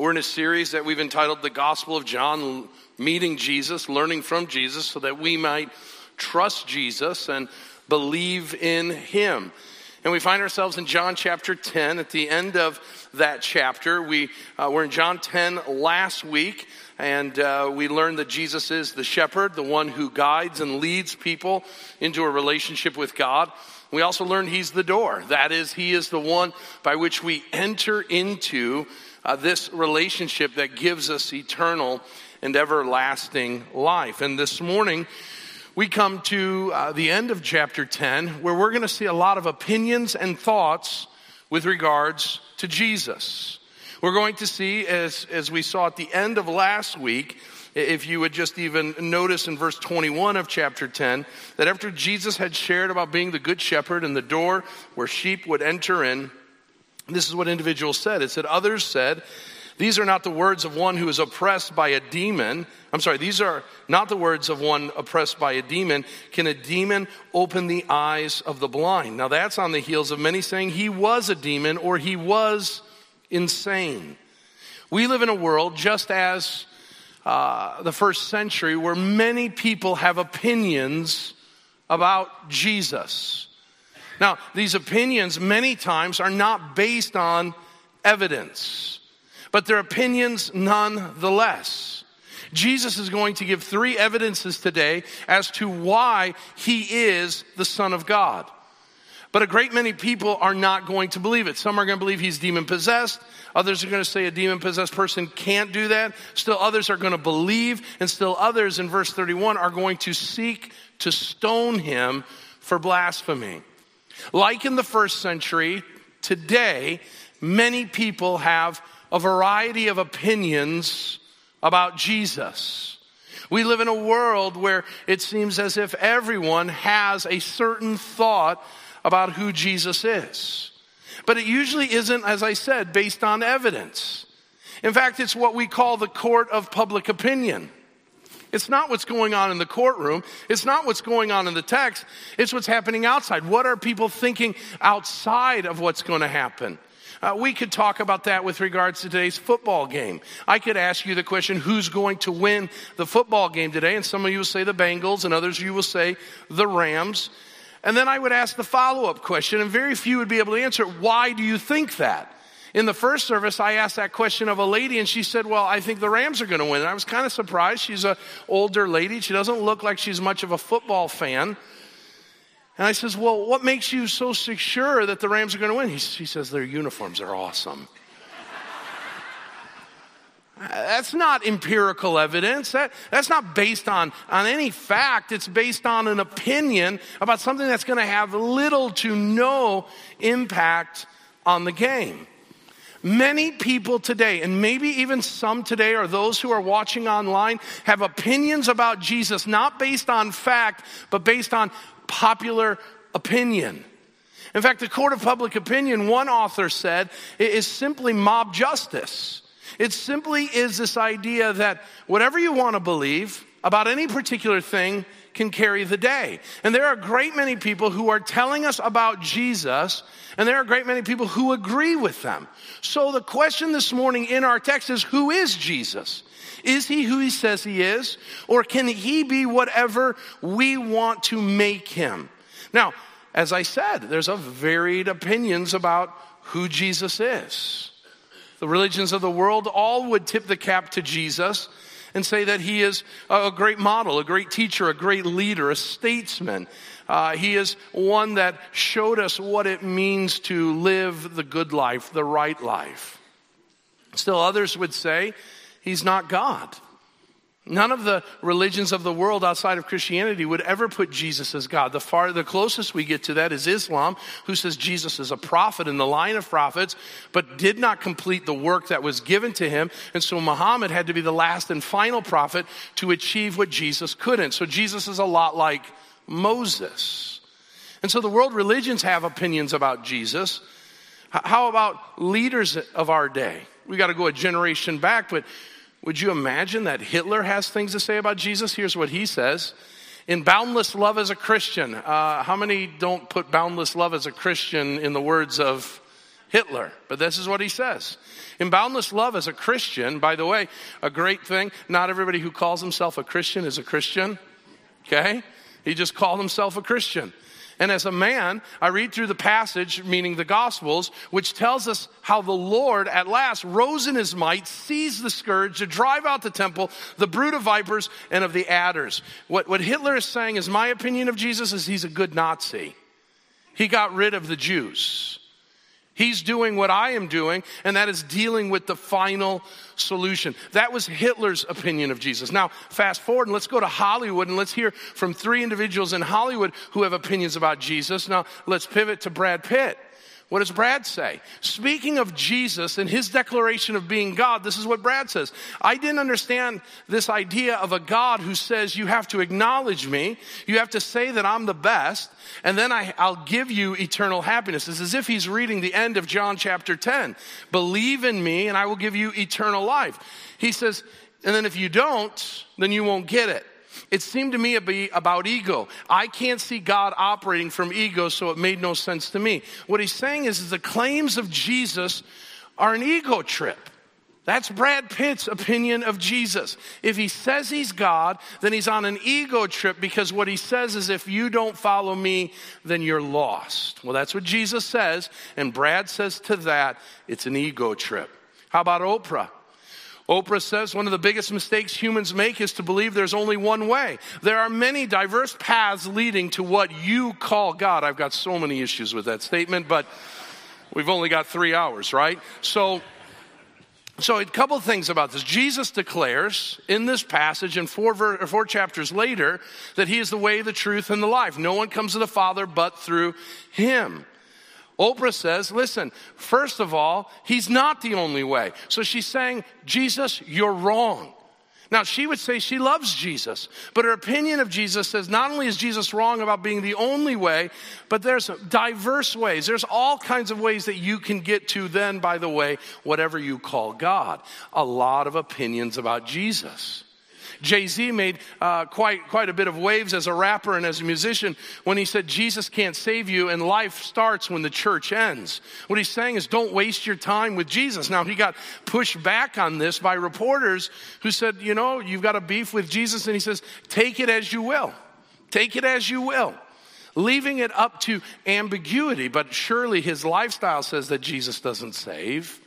We're in a series that we've entitled The Gospel of John, Meeting Jesus, Learning from Jesus, so that we might trust Jesus and believe in Him. And we find ourselves in John chapter 10. At the end of that chapter, we uh, were in John 10 last week, and uh, we learned that Jesus is the shepherd, the one who guides and leads people into a relationship with God. We also learned he's the door. That is, he is the one by which we enter into uh, this relationship that gives us eternal and everlasting life. And this morning, we come to uh, the end of chapter 10, where we're going to see a lot of opinions and thoughts with regards to Jesus. We're going to see, as, as we saw at the end of last week, if you would just even notice in verse 21 of chapter 10, that after Jesus had shared about being the good shepherd and the door where sheep would enter in, this is what individuals said. It said, Others said, These are not the words of one who is oppressed by a demon. I'm sorry, these are not the words of one oppressed by a demon. Can a demon open the eyes of the blind? Now that's on the heels of many saying he was a demon or he was insane. We live in a world just as uh, the first century where many people have opinions about Jesus. Now, these opinions many times are not based on evidence, but they're opinions nonetheless. Jesus is going to give three evidences today as to why he is the Son of God. But a great many people are not going to believe it. Some are going to believe he's demon possessed. Others are going to say a demon possessed person can't do that. Still others are going to believe. And still others in verse 31 are going to seek to stone him for blasphemy. Like in the first century, today, many people have a variety of opinions about Jesus. We live in a world where it seems as if everyone has a certain thought about who Jesus is. But it usually isn't, as I said, based on evidence. In fact, it's what we call the court of public opinion. It's not what's going on in the courtroom. It's not what's going on in the text. It's what's happening outside. What are people thinking outside of what's going to happen? Uh, we could talk about that with regards to today's football game. I could ask you the question, who's going to win the football game today? And some of you will say the Bengals, and others you will say the Rams. And then I would ask the follow up question, and very few would be able to answer, why do you think that? In the first service, I asked that question of a lady, and she said, Well, I think the Rams are going to win. And I was kind of surprised. She's an older lady. She doesn't look like she's much of a football fan. And I says, Well, what makes you so sure that the Rams are going to win? He, she says, Their uniforms are awesome. Uh, that's not empirical evidence. That, that's not based on, on any fact. It's based on an opinion about something that's going to have little to no impact on the game. Many people today, and maybe even some today, or those who are watching online, have opinions about Jesus not based on fact, but based on popular opinion. In fact, the court of public opinion, one author said, is simply mob justice. It simply is this idea that whatever you want to believe about any particular thing can carry the day. And there are a great many people who are telling us about Jesus, and there are a great many people who agree with them. So the question this morning in our text is who is Jesus? Is he who he says he is? Or can he be whatever we want to make him? Now, as I said, there's a varied opinions about who Jesus is. The religions of the world all would tip the cap to Jesus and say that he is a great model, a great teacher, a great leader, a statesman. Uh, he is one that showed us what it means to live the good life, the right life. Still, others would say he's not God. None of the religions of the world outside of Christianity would ever put Jesus as God. The far, the closest we get to that is Islam, who says Jesus is a prophet in the line of prophets, but did not complete the work that was given to him. And so Muhammad had to be the last and final prophet to achieve what Jesus couldn't. So Jesus is a lot like Moses. And so the world religions have opinions about Jesus. How about leaders of our day? We got to go a generation back, but would you imagine that Hitler has things to say about Jesus? Here's what he says. In boundless love as a Christian, uh, how many don't put boundless love as a Christian in the words of Hitler. But this is what he says. In Boundless Love as a Christian, by the way, a great thing, not everybody who calls himself a Christian is a Christian. Okay? He just called himself a Christian. And as a man, I read through the passage, meaning the Gospels, which tells us how the Lord at last rose in his might, seized the scourge to drive out the temple, the brood of vipers, and of the adders. What, what Hitler is saying is my opinion of Jesus is he's a good Nazi. He got rid of the Jews. He's doing what I am doing, and that is dealing with the final solution. That was Hitler's opinion of Jesus. Now, fast forward and let's go to Hollywood and let's hear from three individuals in Hollywood who have opinions about Jesus. Now, let's pivot to Brad Pitt. What does Brad say? Speaking of Jesus and his declaration of being God, this is what Brad says. I didn't understand this idea of a God who says you have to acknowledge me, you have to say that I'm the best, and then I, will give you eternal happiness. It's as if he's reading the end of John chapter 10. Believe in me, and I will give you eternal life. He says, and then if you don't, then you won't get it. It seemed to me to be about ego. I can't see God operating from ego, so it made no sense to me. What he's saying is, is the claims of Jesus are an ego trip. That's Brad Pitt's opinion of Jesus. If he says he's God, then he's on an ego trip because what he says is, if you don't follow me, then you're lost. Well, that's what Jesus says, and Brad says to that, it's an ego trip. How about Oprah? Oprah says one of the biggest mistakes humans make is to believe there's only one way. There are many diverse paths leading to what you call God. I've got so many issues with that statement, but we've only got three hours, right? So, so a couple things about this. Jesus declares in this passage and four, ver- four chapters later that he is the way, the truth, and the life. No one comes to the Father but through him. Oprah says, listen, first of all, he's not the only way. So she's saying, Jesus, you're wrong. Now, she would say she loves Jesus, but her opinion of Jesus says not only is Jesus wrong about being the only way, but there's diverse ways. There's all kinds of ways that you can get to then, by the way, whatever you call God. A lot of opinions about Jesus. Jay Z made uh, quite, quite a bit of waves as a rapper and as a musician when he said, Jesus can't save you and life starts when the church ends. What he's saying is, don't waste your time with Jesus. Now, he got pushed back on this by reporters who said, you know, you've got a beef with Jesus. And he says, take it as you will. Take it as you will leaving it up to ambiguity, but surely his lifestyle says that Jesus doesn't save.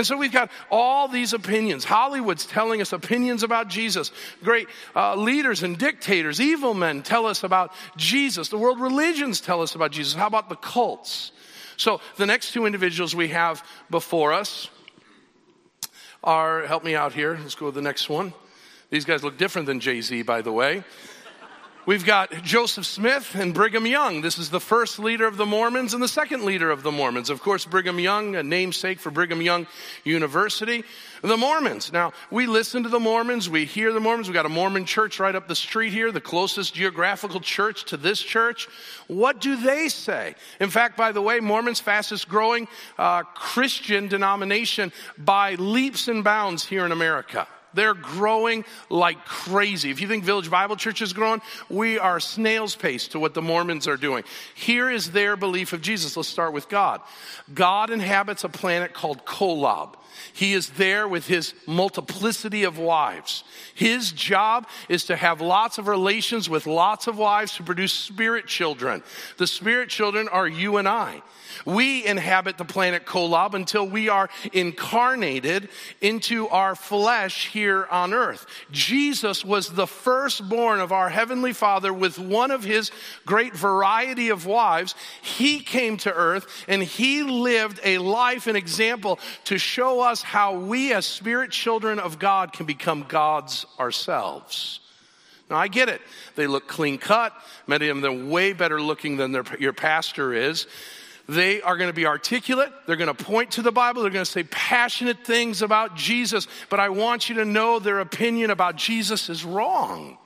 And so we've got all these opinions. Hollywood's telling us opinions about Jesus. Great uh, leaders and dictators, evil men tell us about Jesus. The world religions tell us about Jesus. How about the cults? So the next two individuals we have before us are, help me out here. Let's go to the next one. These guys look different than Jay Z, by the way. We've got Joseph Smith and Brigham Young. This is the first leader of the Mormons and the second leader of the Mormons. Of course, Brigham Young, a namesake for Brigham Young University. The Mormons. Now, we listen to the Mormons, we hear the Mormons. We've got a Mormon church right up the street here, the closest geographical church to this church. What do they say? In fact, by the way, Mormons' fastest growing uh, Christian denomination by leaps and bounds here in America. They're growing like crazy. If you think Village Bible Church is growing, we are snail's pace to what the Mormons are doing. Here is their belief of Jesus. Let's start with God. God inhabits a planet called Kolob. He is there with his multiplicity of wives. His job is to have lots of relations with lots of wives to produce spirit children. The spirit children are you and I. We inhabit the planet Kolob until we are incarnated into our flesh here on earth. Jesus was the firstborn of our Heavenly Father with one of his great variety of wives. He came to earth and he lived a life, an example to show us how we as spirit children of God can become gods ourselves. Now, I get it. They look clean cut. Many of them, are way better looking than their, your pastor is. They are going to be articulate. They're going to point to the Bible. They're going to say passionate things about Jesus. But I want you to know their opinion about Jesus is wrong.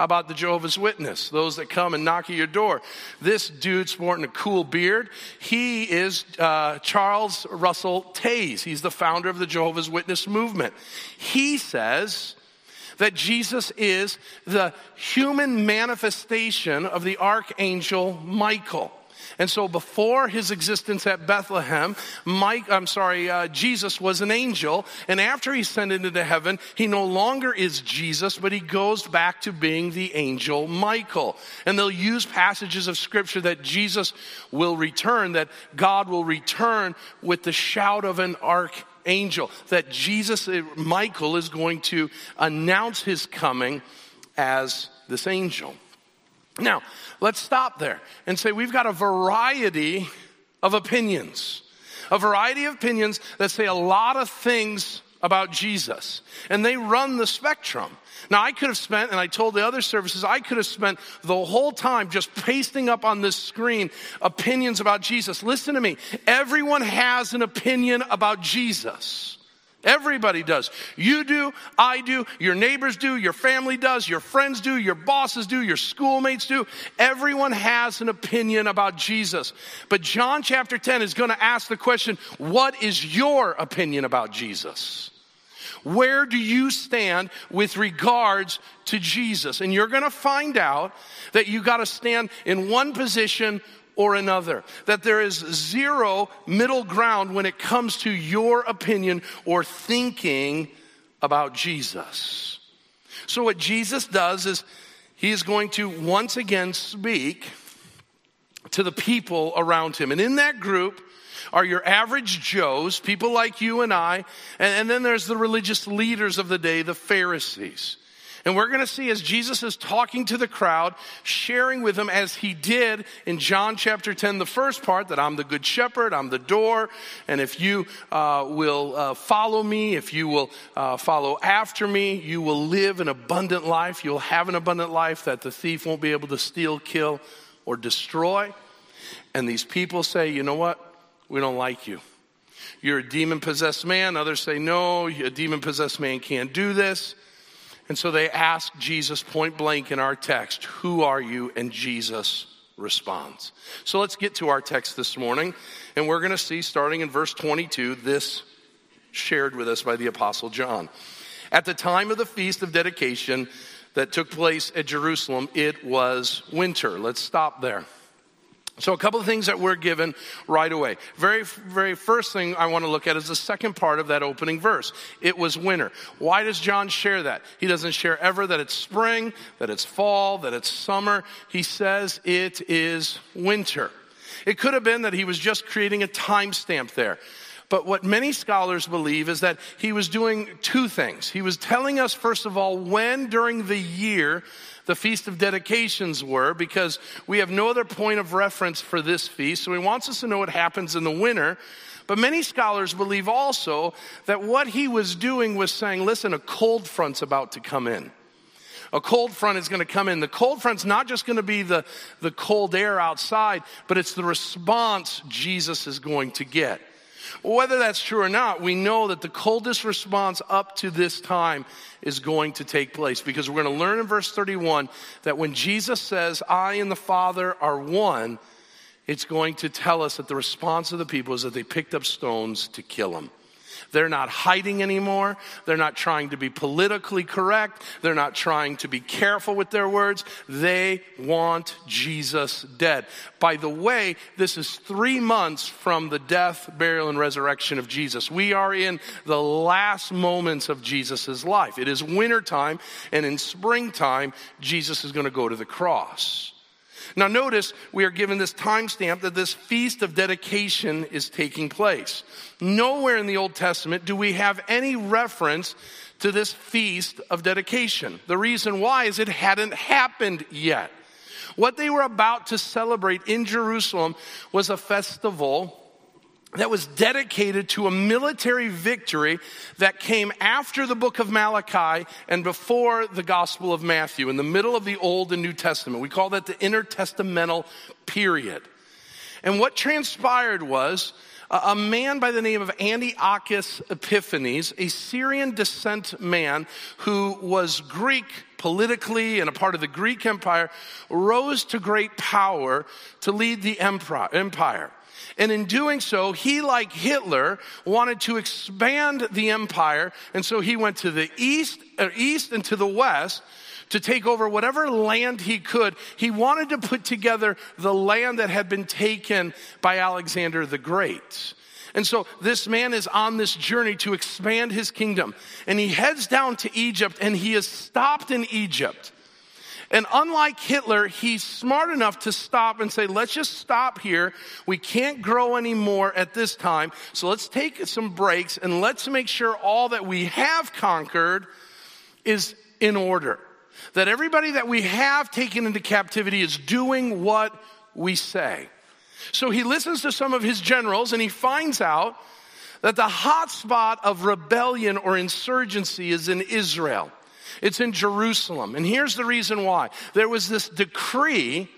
How about the Jehovah's Witness? Those that come and knock at your door. This dude sporting a cool beard. He is uh, Charles Russell Taze. He's the founder of the Jehovah's Witness movement. He says that Jesus is the human manifestation of the archangel Michael. And so before his existence at Bethlehem, Mike, I'm sorry, uh, Jesus was an angel. And after he ascended into heaven, he no longer is Jesus, but he goes back to being the angel Michael. And they'll use passages of scripture that Jesus will return, that God will return with the shout of an archangel, that Jesus, uh, Michael, is going to announce his coming as this angel. Now, let's stop there and say we've got a variety of opinions. A variety of opinions that say a lot of things about Jesus. And they run the spectrum. Now, I could have spent, and I told the other services, I could have spent the whole time just pasting up on this screen opinions about Jesus. Listen to me. Everyone has an opinion about Jesus. Everybody does. You do, I do, your neighbors do, your family does, your friends do, your bosses do, your schoolmates do. Everyone has an opinion about Jesus. But John chapter 10 is going to ask the question, what is your opinion about Jesus? Where do you stand with regards to Jesus? And you're going to find out that you got to stand in one position or another. That there is zero middle ground when it comes to your opinion or thinking about Jesus. So, what Jesus does is he is going to once again speak to the people around him. And in that group, are your average Joes, people like you and I, and, and, then there's the religious leaders of the day, the Pharisees. And we're going to see as Jesus is talking to the crowd, sharing with them as he did in John chapter 10, the first part, that I'm the good shepherd, I'm the door, and if you uh, will uh, follow me, if you will uh, follow after me, you will live an abundant life. You'll have an abundant life that the thief won't be able to steal, kill, or destroy. And these people say, you know what? We don't like you. You're a demon possessed man. Others say, no, a demon possessed man can't do this. And so they ask Jesus point blank in our text, Who are you? And Jesus responds. So let's get to our text this morning. And we're going to see, starting in verse 22, this shared with us by the Apostle John. At the time of the feast of dedication that took place at Jerusalem, it was winter. Let's stop there. So, a couple of things that we're given right away. Very, very first thing I want to look at is the second part of that opening verse. It was winter. Why does John share that? He doesn't share ever that it's spring, that it's fall, that it's summer. He says it is winter. It could have been that he was just creating a timestamp there. But what many scholars believe is that he was doing two things. He was telling us, first of all, when during the year the Feast of Dedications were because we have no other point of reference for this feast. So he wants us to know what happens in the winter. But many scholars believe also that what he was doing was saying, listen, a cold front's about to come in. A cold front is going to come in. The cold front's not just going to be the, the cold air outside, but it's the response Jesus is going to get. Whether that's true or not, we know that the coldest response up to this time is going to take place because we're going to learn in verse 31 that when Jesus says, I and the Father are one, it's going to tell us that the response of the people is that they picked up stones to kill him. They're not hiding anymore. They're not trying to be politically correct. They're not trying to be careful with their words. They want Jesus dead. By the way, this is three months from the death, burial, and resurrection of Jesus. We are in the last moments of Jesus' life. It is wintertime, and in springtime, Jesus is going to go to the cross. Now, notice we are given this timestamp that this feast of dedication is taking place. Nowhere in the Old Testament do we have any reference to this feast of dedication. The reason why is it hadn't happened yet. What they were about to celebrate in Jerusalem was a festival that was dedicated to a military victory that came after the book of Malachi and before the Gospel of Matthew, in the middle of the Old and New Testament. We call that the intertestamental period. And what transpired was uh, a man by the name of Antiochus Epiphanes, a Syrian descent man who was Greek politically and a part of the Greek Empire, rose to great power to lead the empire. And in doing so, he, like Hitler, wanted to expand the empire. And so he went to the east, uh, east and to the west to take over whatever land he could. He wanted to put together the land that had been taken by Alexander the Great. And so this man is on this journey to expand his kingdom. And he heads down to Egypt and he is stopped in Egypt. And unlike Hitler, he's smart enough to stop and say, let's just stop here. We can't grow anymore at this time. So let's take some breaks and let's make sure all that we have conquered is in order. That everybody that we have taken into captivity is doing what we say. So he listens to some of his generals and he finds out that the hot spot of rebellion or insurgency is in Israel. It's in Jerusalem. And here's the reason why. There was this decree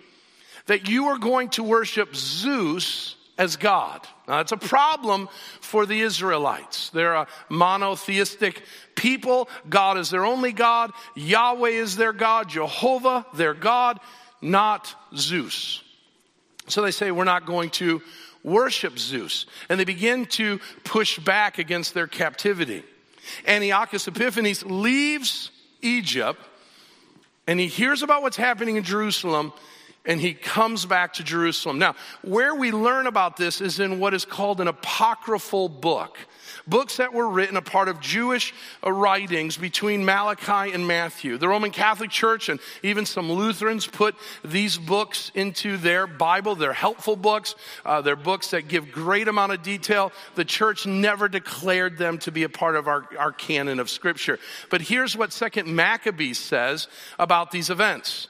that you are going to worship Zeus as God. Now, that's a problem for the Israelites. They're a monotheistic people. God is their only God. Yahweh is their God. Jehovah, their God, not Zeus. So they say, We're not going to worship Zeus. And they begin to push back against their captivity. Antiochus Epiphanes leaves Egypt and he hears about what's happening in Jerusalem and he comes back to Jerusalem. Now, where we learn about this is in what is called an apocryphal book books that were written, a part of Jewish uh, writings between Malachi and Matthew. The Roman Catholic Church and even some Lutherans put these books into their Bible. They're helpful books. Uh, they're books that give great amount of detail. The church never declared them to be a part of our, our canon of Scripture. But here's what Second Maccabees says about these events.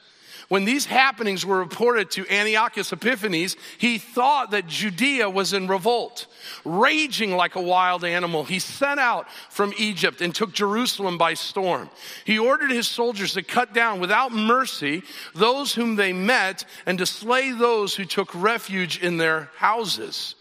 When these happenings were reported to Antiochus Epiphanes, he thought that Judea was in revolt. Raging like a wild animal, he set out from Egypt and took Jerusalem by storm. He ordered his soldiers to cut down without mercy those whom they met and to slay those who took refuge in their houses.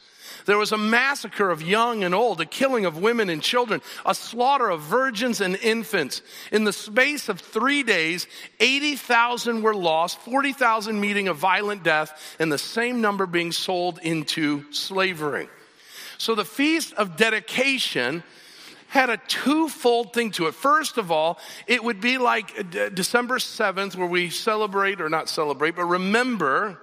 There was a massacre of young and old, a killing of women and children, a slaughter of virgins and infants. In the space of three days, 80,000 were lost, 40,000 meeting a violent death, and the same number being sold into slavery. So the Feast of Dedication had a twofold thing to it. First of all, it would be like December 7th, where we celebrate, or not celebrate, but remember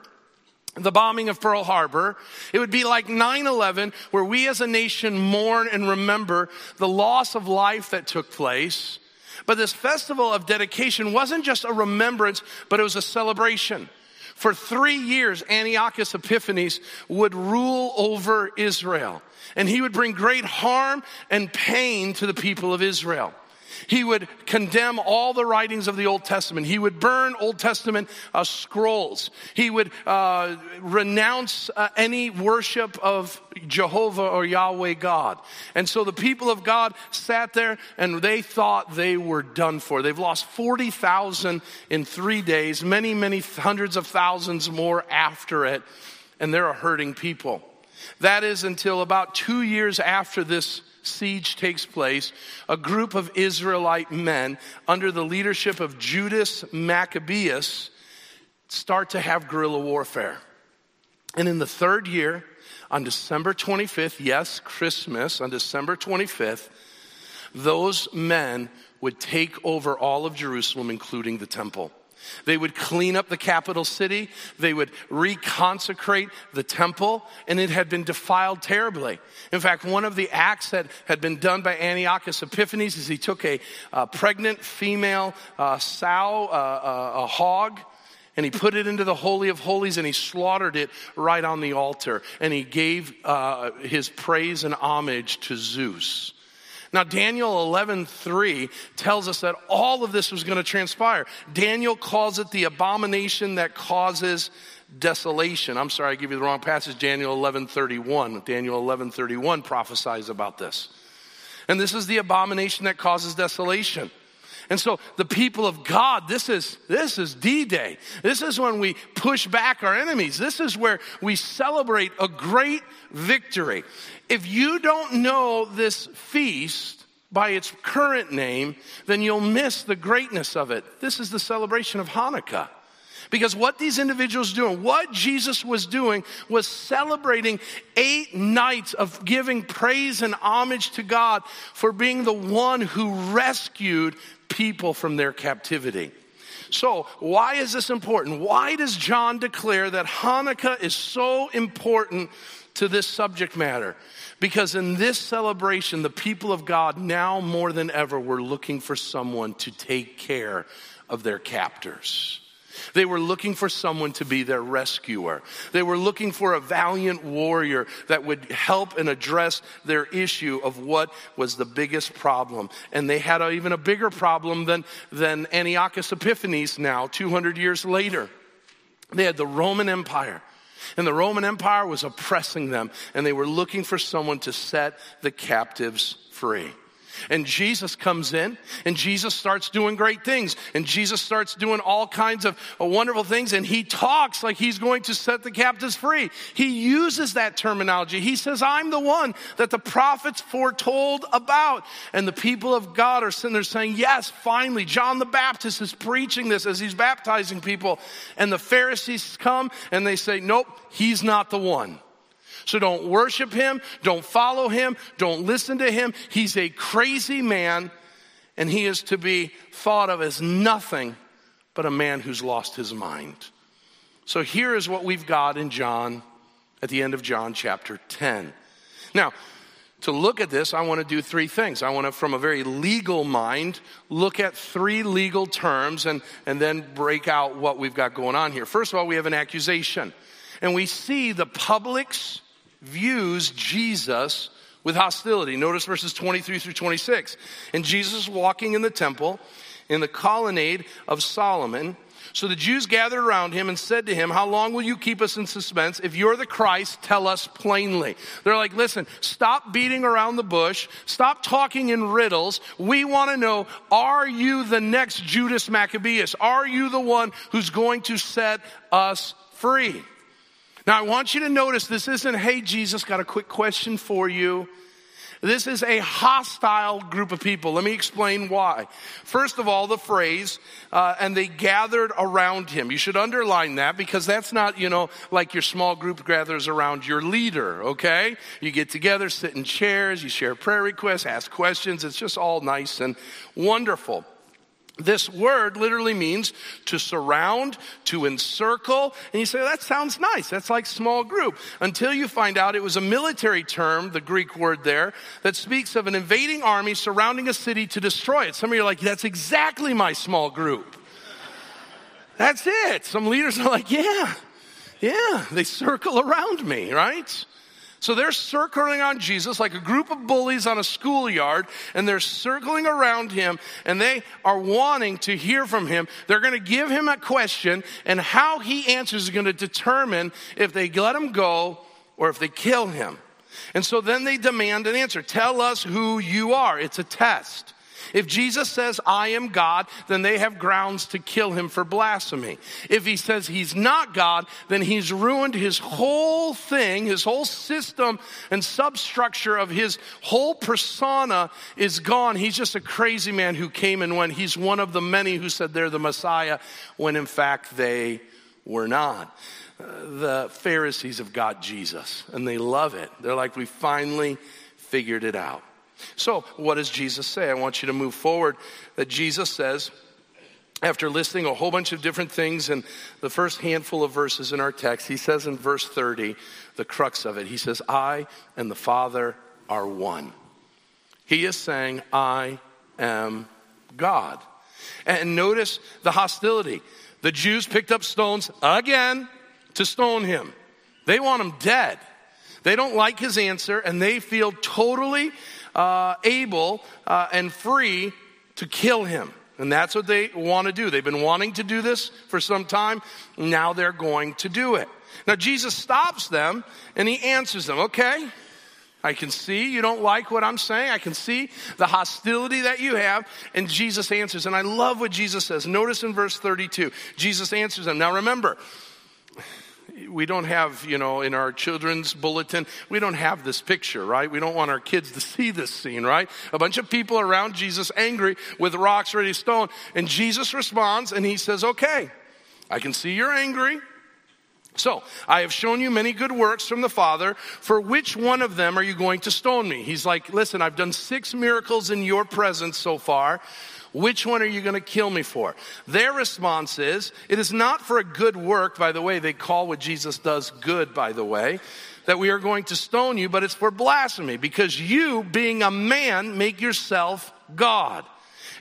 the bombing of Pearl Harbor. It would be like 9-11 where we as a nation mourn and remember the loss of life that took place. But this festival of dedication wasn't just a remembrance, but it was a celebration. For three years, Antiochus Epiphanes would rule over Israel. And he would bring great harm and pain to the people of Israel. He would condemn all the writings of the Old Testament. He would burn Old Testament uh, scrolls. He would uh, renounce uh, any worship of Jehovah or Yahweh God. And so the people of God sat there and they thought they were done for. They've lost 40,000 in three days, many, many hundreds of thousands more after it. And they're a hurting people. That is until about two years after this siege takes place, a group of Israelite men under the leadership of Judas Maccabeus start to have guerrilla warfare. And in the third year, on December 25th, yes, Christmas, on December 25th, those men would take over all of Jerusalem, including the temple. They would clean up the capital city. They would reconsecrate the temple, and it had been defiled terribly. In fact, one of the acts that had been done by Antiochus Epiphanes is he took a, a pregnant female uh, sow, uh, uh, a hog, and he put it into the Holy of Holies and he slaughtered it right on the altar. And he gave uh, his praise and homage to Zeus. Now, Daniel 11:3 tells us that all of this was going to transpire. Daniel calls it the abomination that causes desolation. I'm sorry, I give you the wrong passage. Daniel 11:31. Daniel 11:31 prophesies about this. And this is the abomination that causes desolation. And so the people of God, this is, this is D-Day. This is when we push back our enemies. This is where we celebrate a great victory. If you don't know this feast by its current name, then you'll miss the greatness of it. This is the celebration of Hanukkah. Because what these individuals doing, what Jesus was doing was celebrating eight nights of giving praise and homage to God for being the one who rescued people from their captivity. So, why is this important? Why does John declare that Hanukkah is so important to this subject matter? Because in this celebration, the people of God now more than ever were looking for someone to take care of their captors. They were looking for someone to be their rescuer. They were looking for a valiant warrior that would help and address their issue of what was the biggest problem. And they had a, even a bigger problem than, than Antiochus Epiphanes now, 200 years later. They had the Roman Empire. And the Roman Empire was oppressing them, and they were looking for someone to set the captives free. And Jesus comes in and Jesus starts doing great things. And Jesus starts doing all kinds of wonderful things. And he talks like he's going to set the captives free. He uses that terminology. He says, I'm the one that the prophets foretold about. And the people of God are sitting there saying, Yes, finally, John the Baptist is preaching this as he's baptizing people. And the Pharisees come and they say, Nope, he's not the one. So don't worship him, don't follow him, don't listen to him. He's a crazy man, and he is to be thought of as nothing but a man who's lost his mind. So here is what we've got in John at the end of John chapter 10. Now, to look at this, I want to do three things. I want to, from a very legal mind, look at three legal terms and, and then break out what we've got going on here. First of all, we have an accusation. And we see the public's views Jesus with hostility. Notice verses 23 through 26. And Jesus walking in the temple in the colonnade of Solomon. So the Jews gathered around him and said to him, How long will you keep us in suspense? If you're the Christ, tell us plainly. They're like, Listen, stop beating around the bush. Stop talking in riddles. We want to know, are you the next Judas Maccabeus? Are you the one who's going to set us free? Now, I want you to notice this isn't, hey, Jesus, got a quick question for you. This is a hostile group of people. Let me explain why. First of all, the phrase, uh, and they gathered around him. You should underline that because that's not, you know, like your small group gathers around your leader, okay? You get together, sit in chairs, you share prayer requests, ask questions. It's just all nice and wonderful. This word literally means to surround, to encircle. And you say, that sounds nice. That's like small group. Until you find out it was a military term, the Greek word there, that speaks of an invading army surrounding a city to destroy it. Some of you are like, that's exactly my small group. That's it. Some leaders are like, yeah, yeah, they circle around me, right? So they're circling on Jesus like a group of bullies on a schoolyard, and they're circling around him, and they are wanting to hear from him. They're going to give him a question, and how he answers is going to determine if they let him go or if they kill him. And so then they demand an answer. Tell us who you are. It's a test. If Jesus says, I am God, then they have grounds to kill him for blasphemy. If he says he's not God, then he's ruined his whole thing, his whole system and substructure of his whole persona is gone. He's just a crazy man who came and went. He's one of the many who said they're the Messiah when in fact they were not. Uh, the Pharisees have got Jesus and they love it. They're like, we finally figured it out. So, what does Jesus say? I want you to move forward. That Jesus says, after listing a whole bunch of different things in the first handful of verses in our text, he says in verse 30, the crux of it, he says, I and the Father are one. He is saying, I am God. And notice the hostility. The Jews picked up stones again to stone him. They want him dead. They don't like his answer, and they feel totally uh, able uh, and free to kill him. And that's what they want to do. They've been wanting to do this for some time. Now they're going to do it. Now Jesus stops them and he answers them, okay? I can see you don't like what I'm saying. I can see the hostility that you have. And Jesus answers. And I love what Jesus says. Notice in verse 32, Jesus answers them. Now remember, we don't have, you know, in our children's bulletin, we don't have this picture, right? We don't want our kids to see this scene, right? A bunch of people around Jesus angry with rocks ready to stone. And Jesus responds and he says, okay, I can see you're angry. So, I have shown you many good works from the Father. For which one of them are you going to stone me? He's like, Listen, I've done six miracles in your presence so far. Which one are you going to kill me for? Their response is, It is not for a good work, by the way, they call what Jesus does good, by the way, that we are going to stone you, but it's for blasphemy, because you, being a man, make yourself God.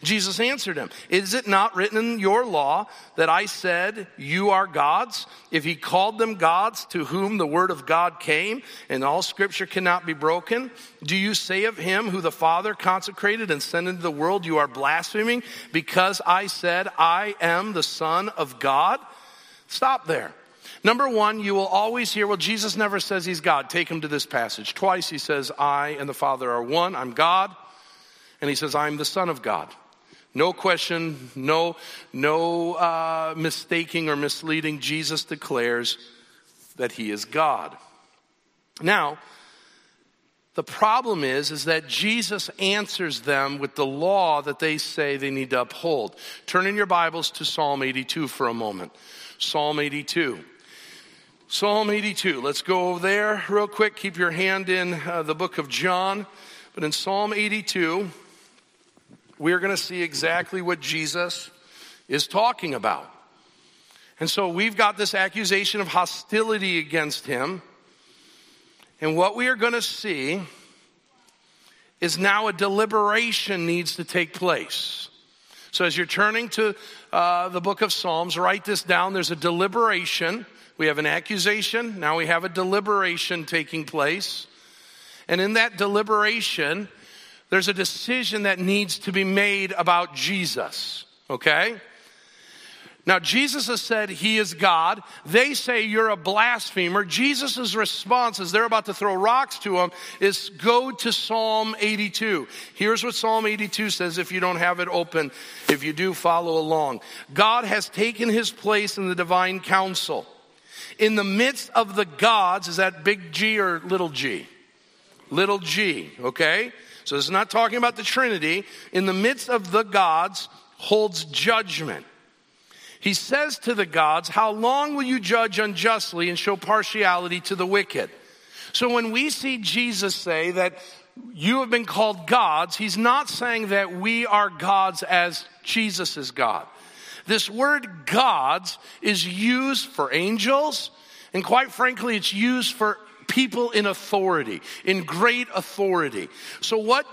Jesus answered him, Is it not written in your law that I said, You are gods? If he called them gods to whom the word of God came, and all scripture cannot be broken, do you say of him who the Father consecrated and sent into the world, You are blaspheming because I said, I am the Son of God? Stop there. Number one, you will always hear, well, Jesus never says he's God. Take him to this passage. Twice he says, I and the Father are one. I'm God. And he says, I'm the Son of God. No question, no, no uh, mistaking or misleading. Jesus declares that he is God. Now, the problem is, is that Jesus answers them with the law that they say they need to uphold. Turn in your Bibles to Psalm 82 for a moment. Psalm 82. Psalm 82. Let's go over there real quick. Keep your hand in uh, the book of John. But in Psalm 82, we're going to see exactly what Jesus is talking about. And so we've got this accusation of hostility against him. And what we are going to see is now a deliberation needs to take place. So as you're turning to uh, the book of Psalms, write this down. There's a deliberation. We have an accusation. Now we have a deliberation taking place. And in that deliberation, there's a decision that needs to be made about Jesus, okay? Now, Jesus has said he is God. They say you're a blasphemer. Jesus' response, as they're about to throw rocks to him, is go to Psalm 82. Here's what Psalm 82 says if you don't have it open. If you do, follow along. God has taken his place in the divine council. In the midst of the gods, is that big G or little g? Little g, okay? So it's not talking about the Trinity. In the midst of the gods holds judgment. He says to the gods, How long will you judge unjustly and show partiality to the wicked? So when we see Jesus say that you have been called gods, he's not saying that we are gods as Jesus is God. This word gods is used for angels, and quite frankly, it's used for people in authority, in great authority. So, what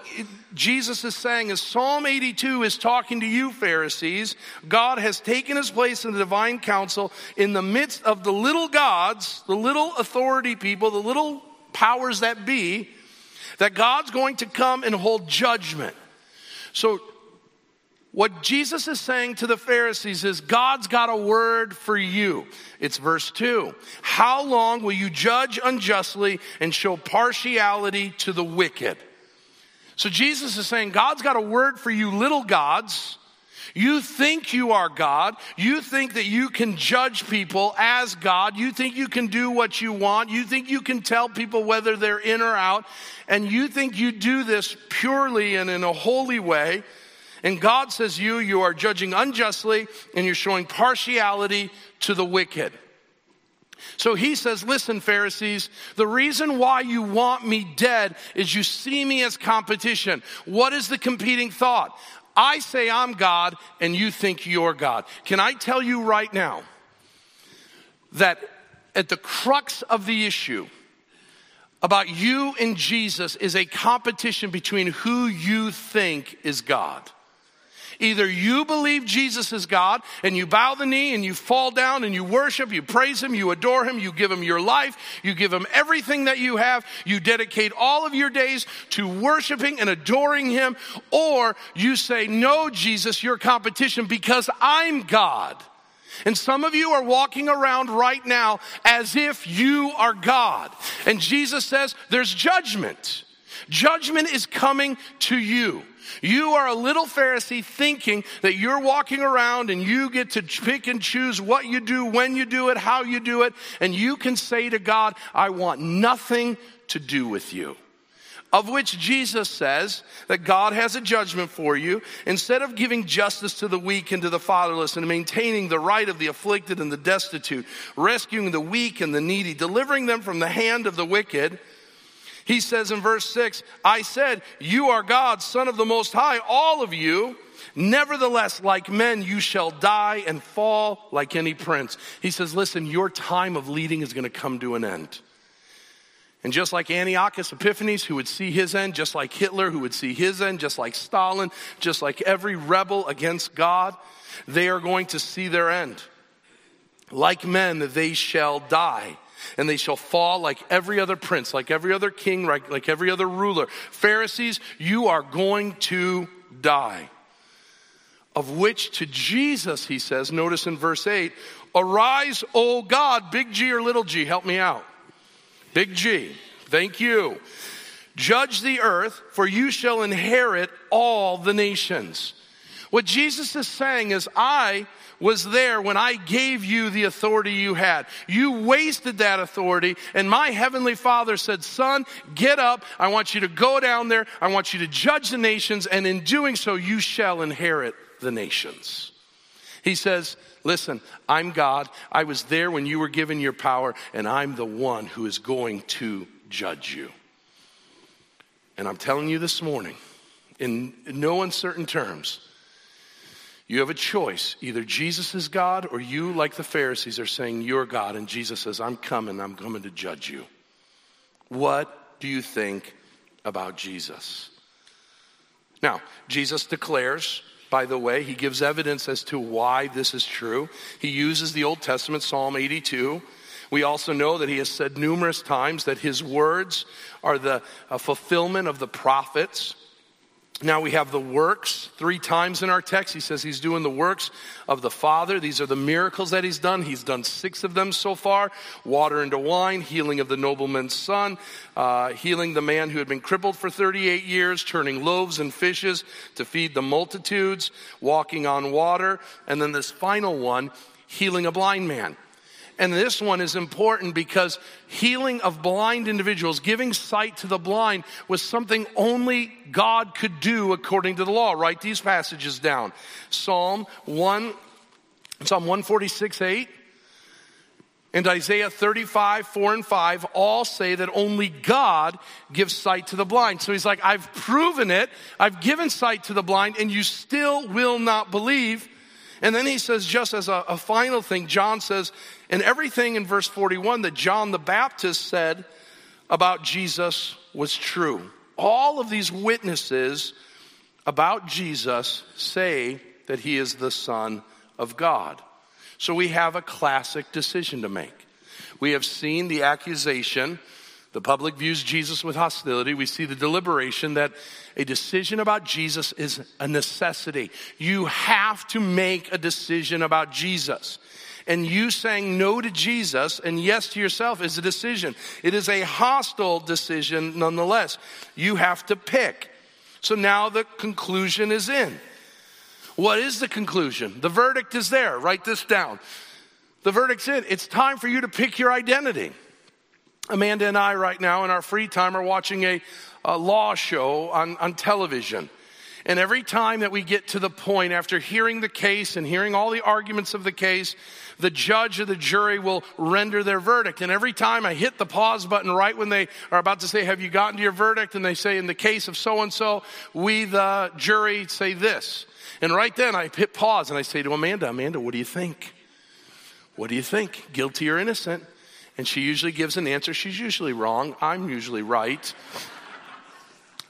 Jesus is saying is Psalm 82 is talking to you, Pharisees. God has taken his place in the divine council in the midst of the little gods, the little authority people, the little powers that be, that God's going to come and hold judgment. So, what Jesus is saying to the Pharisees is God's got a word for you. It's verse 2. How long will you judge unjustly and show partiality to the wicked? So Jesus is saying God's got a word for you, little gods. You think you are God. You think that you can judge people as God. You think you can do what you want. You think you can tell people whether they're in or out. And you think you do this purely and in a holy way. And God says you, you are judging unjustly and you're showing partiality to the wicked. So he says, listen, Pharisees, the reason why you want me dead is you see me as competition. What is the competing thought? I say I'm God and you think you're God. Can I tell you right now that at the crux of the issue about you and Jesus is a competition between who you think is God. Either you believe Jesus is God and you bow the knee and you fall down and you worship, you praise Him, you adore Him, you give Him your life, you give Him everything that you have, you dedicate all of your days to worshiping and adoring Him, or you say, No, Jesus, you're competition because I'm God. And some of you are walking around right now as if you are God. And Jesus says, There's judgment. Judgment is coming to you. You are a little Pharisee thinking that you're walking around and you get to pick and choose what you do, when you do it, how you do it, and you can say to God, I want nothing to do with you. of which Jesus says that God has a judgment for you. Instead of giving justice to the weak and to the fatherless and maintaining the right of the afflicted and the destitute, rescuing the weak and the needy, delivering them from the hand of the wicked, he says in verse 6, I said, You are God, Son of the Most High, all of you. Nevertheless, like men, you shall die and fall like any prince. He says, Listen, your time of leading is going to come to an end. And just like Antiochus Epiphanes, who would see his end, just like Hitler, who would see his end, just like Stalin, just like every rebel against God, they are going to see their end. Like men, they shall die and they shall fall like every other prince, like every other king, like, like every other ruler. Pharisees, you are going to die. Of which to Jesus, he says, notice in verse 8, arise, O God, big G or little g, help me out. Big G, thank you. Judge the earth, for you shall inherit all the nations. What Jesus is saying is, I was there when I gave you the authority you had. You wasted that authority, and my heavenly Father said, Son, get up. I want you to go down there. I want you to judge the nations, and in doing so, you shall inherit the nations. He says, Listen, I'm God. I was there when you were given your power, and I'm the one who is going to judge you. And I'm telling you this morning, in no uncertain terms, you have a choice. Either Jesus is God or you, like the Pharisees, are saying you're God. And Jesus says, I'm coming, I'm coming to judge you. What do you think about Jesus? Now, Jesus declares, by the way, he gives evidence as to why this is true. He uses the Old Testament, Psalm 82. We also know that he has said numerous times that his words are the fulfillment of the prophets. Now we have the works three times in our text. He says he's doing the works of the Father. These are the miracles that he's done. He's done six of them so far water into wine, healing of the nobleman's son, uh, healing the man who had been crippled for 38 years, turning loaves and fishes to feed the multitudes, walking on water. And then this final one, healing a blind man. And this one is important because healing of blind individuals, giving sight to the blind, was something only God could do according to the law. Write these passages down. Psalm 1, Psalm 146, 8. And Isaiah 35, 4 and 5 all say that only God gives sight to the blind. So he's like, I've proven it. I've given sight to the blind, and you still will not believe. And then he says, just as a, a final thing, John says, and everything in verse 41 that John the Baptist said about Jesus was true. All of these witnesses about Jesus say that he is the Son of God. So we have a classic decision to make. We have seen the accusation. The public views Jesus with hostility. We see the deliberation that a decision about Jesus is a necessity. You have to make a decision about Jesus. And you saying no to Jesus and yes to yourself is a decision. It is a hostile decision nonetheless. You have to pick. So now the conclusion is in. What is the conclusion? The verdict is there. Write this down. The verdict's in. It's time for you to pick your identity. Amanda and I, right now, in our free time, are watching a, a law show on, on television. And every time that we get to the point after hearing the case and hearing all the arguments of the case, the judge or the jury will render their verdict. And every time I hit the pause button right when they are about to say, Have you gotten to your verdict? And they say, In the case of so and so, we, the jury, say this. And right then I hit pause and I say to Amanda, Amanda, what do you think? What do you think? Guilty or innocent? And she usually gives an answer. She's usually wrong. I'm usually right.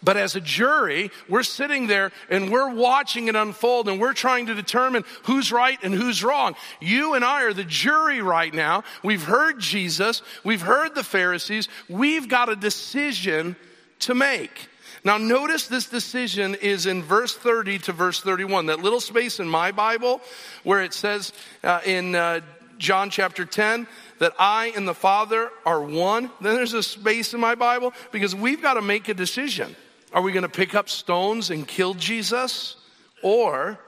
But as a jury, we're sitting there and we're watching it unfold and we're trying to determine who's right and who's wrong. You and I are the jury right now. We've heard Jesus. We've heard the Pharisees. We've got a decision to make. Now, notice this decision is in verse 30 to verse 31. That little space in my Bible where it says uh, in uh, John chapter 10 that I and the Father are one. Then there's a space in my Bible because we've got to make a decision. Are we going to pick up stones and kill Jesus? Or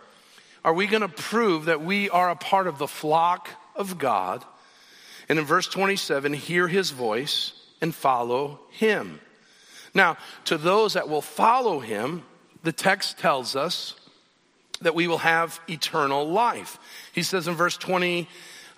are we going to prove that we are a part of the flock of God? And in verse 27, hear his voice and follow him. Now, to those that will follow him, the text tells us that we will have eternal life. He says in verse 28,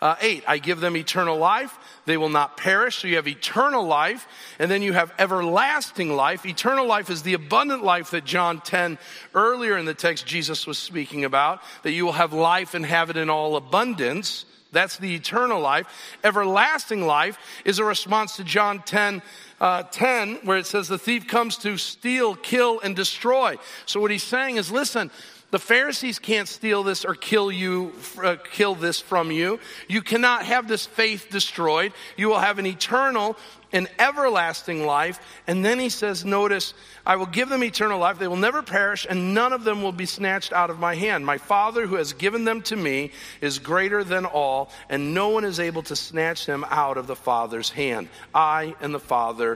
I give them eternal life. They will not perish. So you have eternal life. And then you have everlasting life. Eternal life is the abundant life that John 10 earlier in the text Jesus was speaking about, that you will have life and have it in all abundance. That's the eternal life. Everlasting life is a response to John 10 uh, 10, where it says, The thief comes to steal, kill, and destroy. So, what he's saying is, listen, the Pharisees can't steal this or kill you, uh, kill this from you. You cannot have this faith destroyed. You will have an eternal and everlasting life. And then he says, notice, I will give them eternal life. They will never perish and none of them will be snatched out of my hand. My Father who has given them to me is greater than all and no one is able to snatch them out of the Father's hand. I and the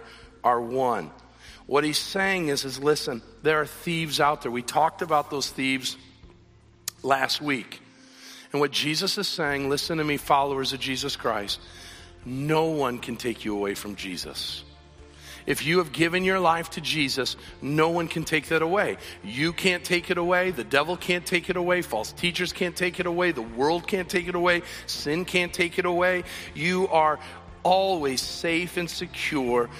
Father are one. What he's saying is, is listen, there are thieves out there. We talked about those thieves last week. And what Jesus is saying, listen to me, followers of Jesus Christ, no one can take you away from Jesus. If you have given your life to Jesus, no one can take that away. You can't take it away. The devil can't take it away. False teachers can't take it away. The world can't take it away. Sin can't take it away. You are always safe and secure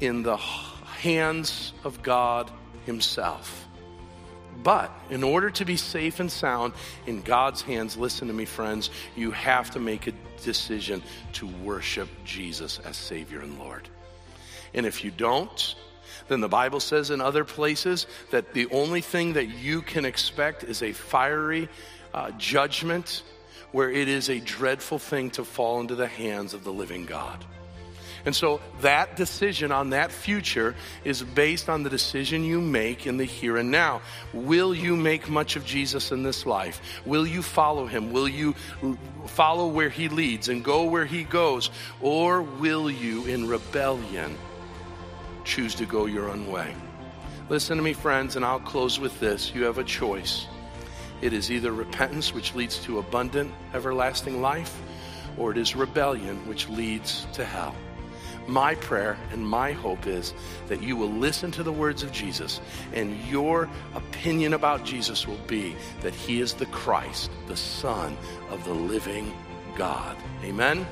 in the hands of God Himself. But in order to be safe and sound in God's hands, listen to me, friends, you have to make a decision to worship Jesus as Savior and Lord. And if you don't, then the Bible says in other places that the only thing that you can expect is a fiery uh, judgment where it is a dreadful thing to fall into the hands of the living God. And so that decision on that future is based on the decision you make in the here and now. Will you make much of Jesus in this life? Will you follow him? Will you follow where he leads and go where he goes? Or will you, in rebellion, choose to go your own way? Listen to me, friends, and I'll close with this. You have a choice. It is either repentance, which leads to abundant, everlasting life, or it is rebellion, which leads to hell. My prayer and my hope is that you will listen to the words of Jesus and your opinion about Jesus will be that he is the Christ, the Son of the living God. Amen.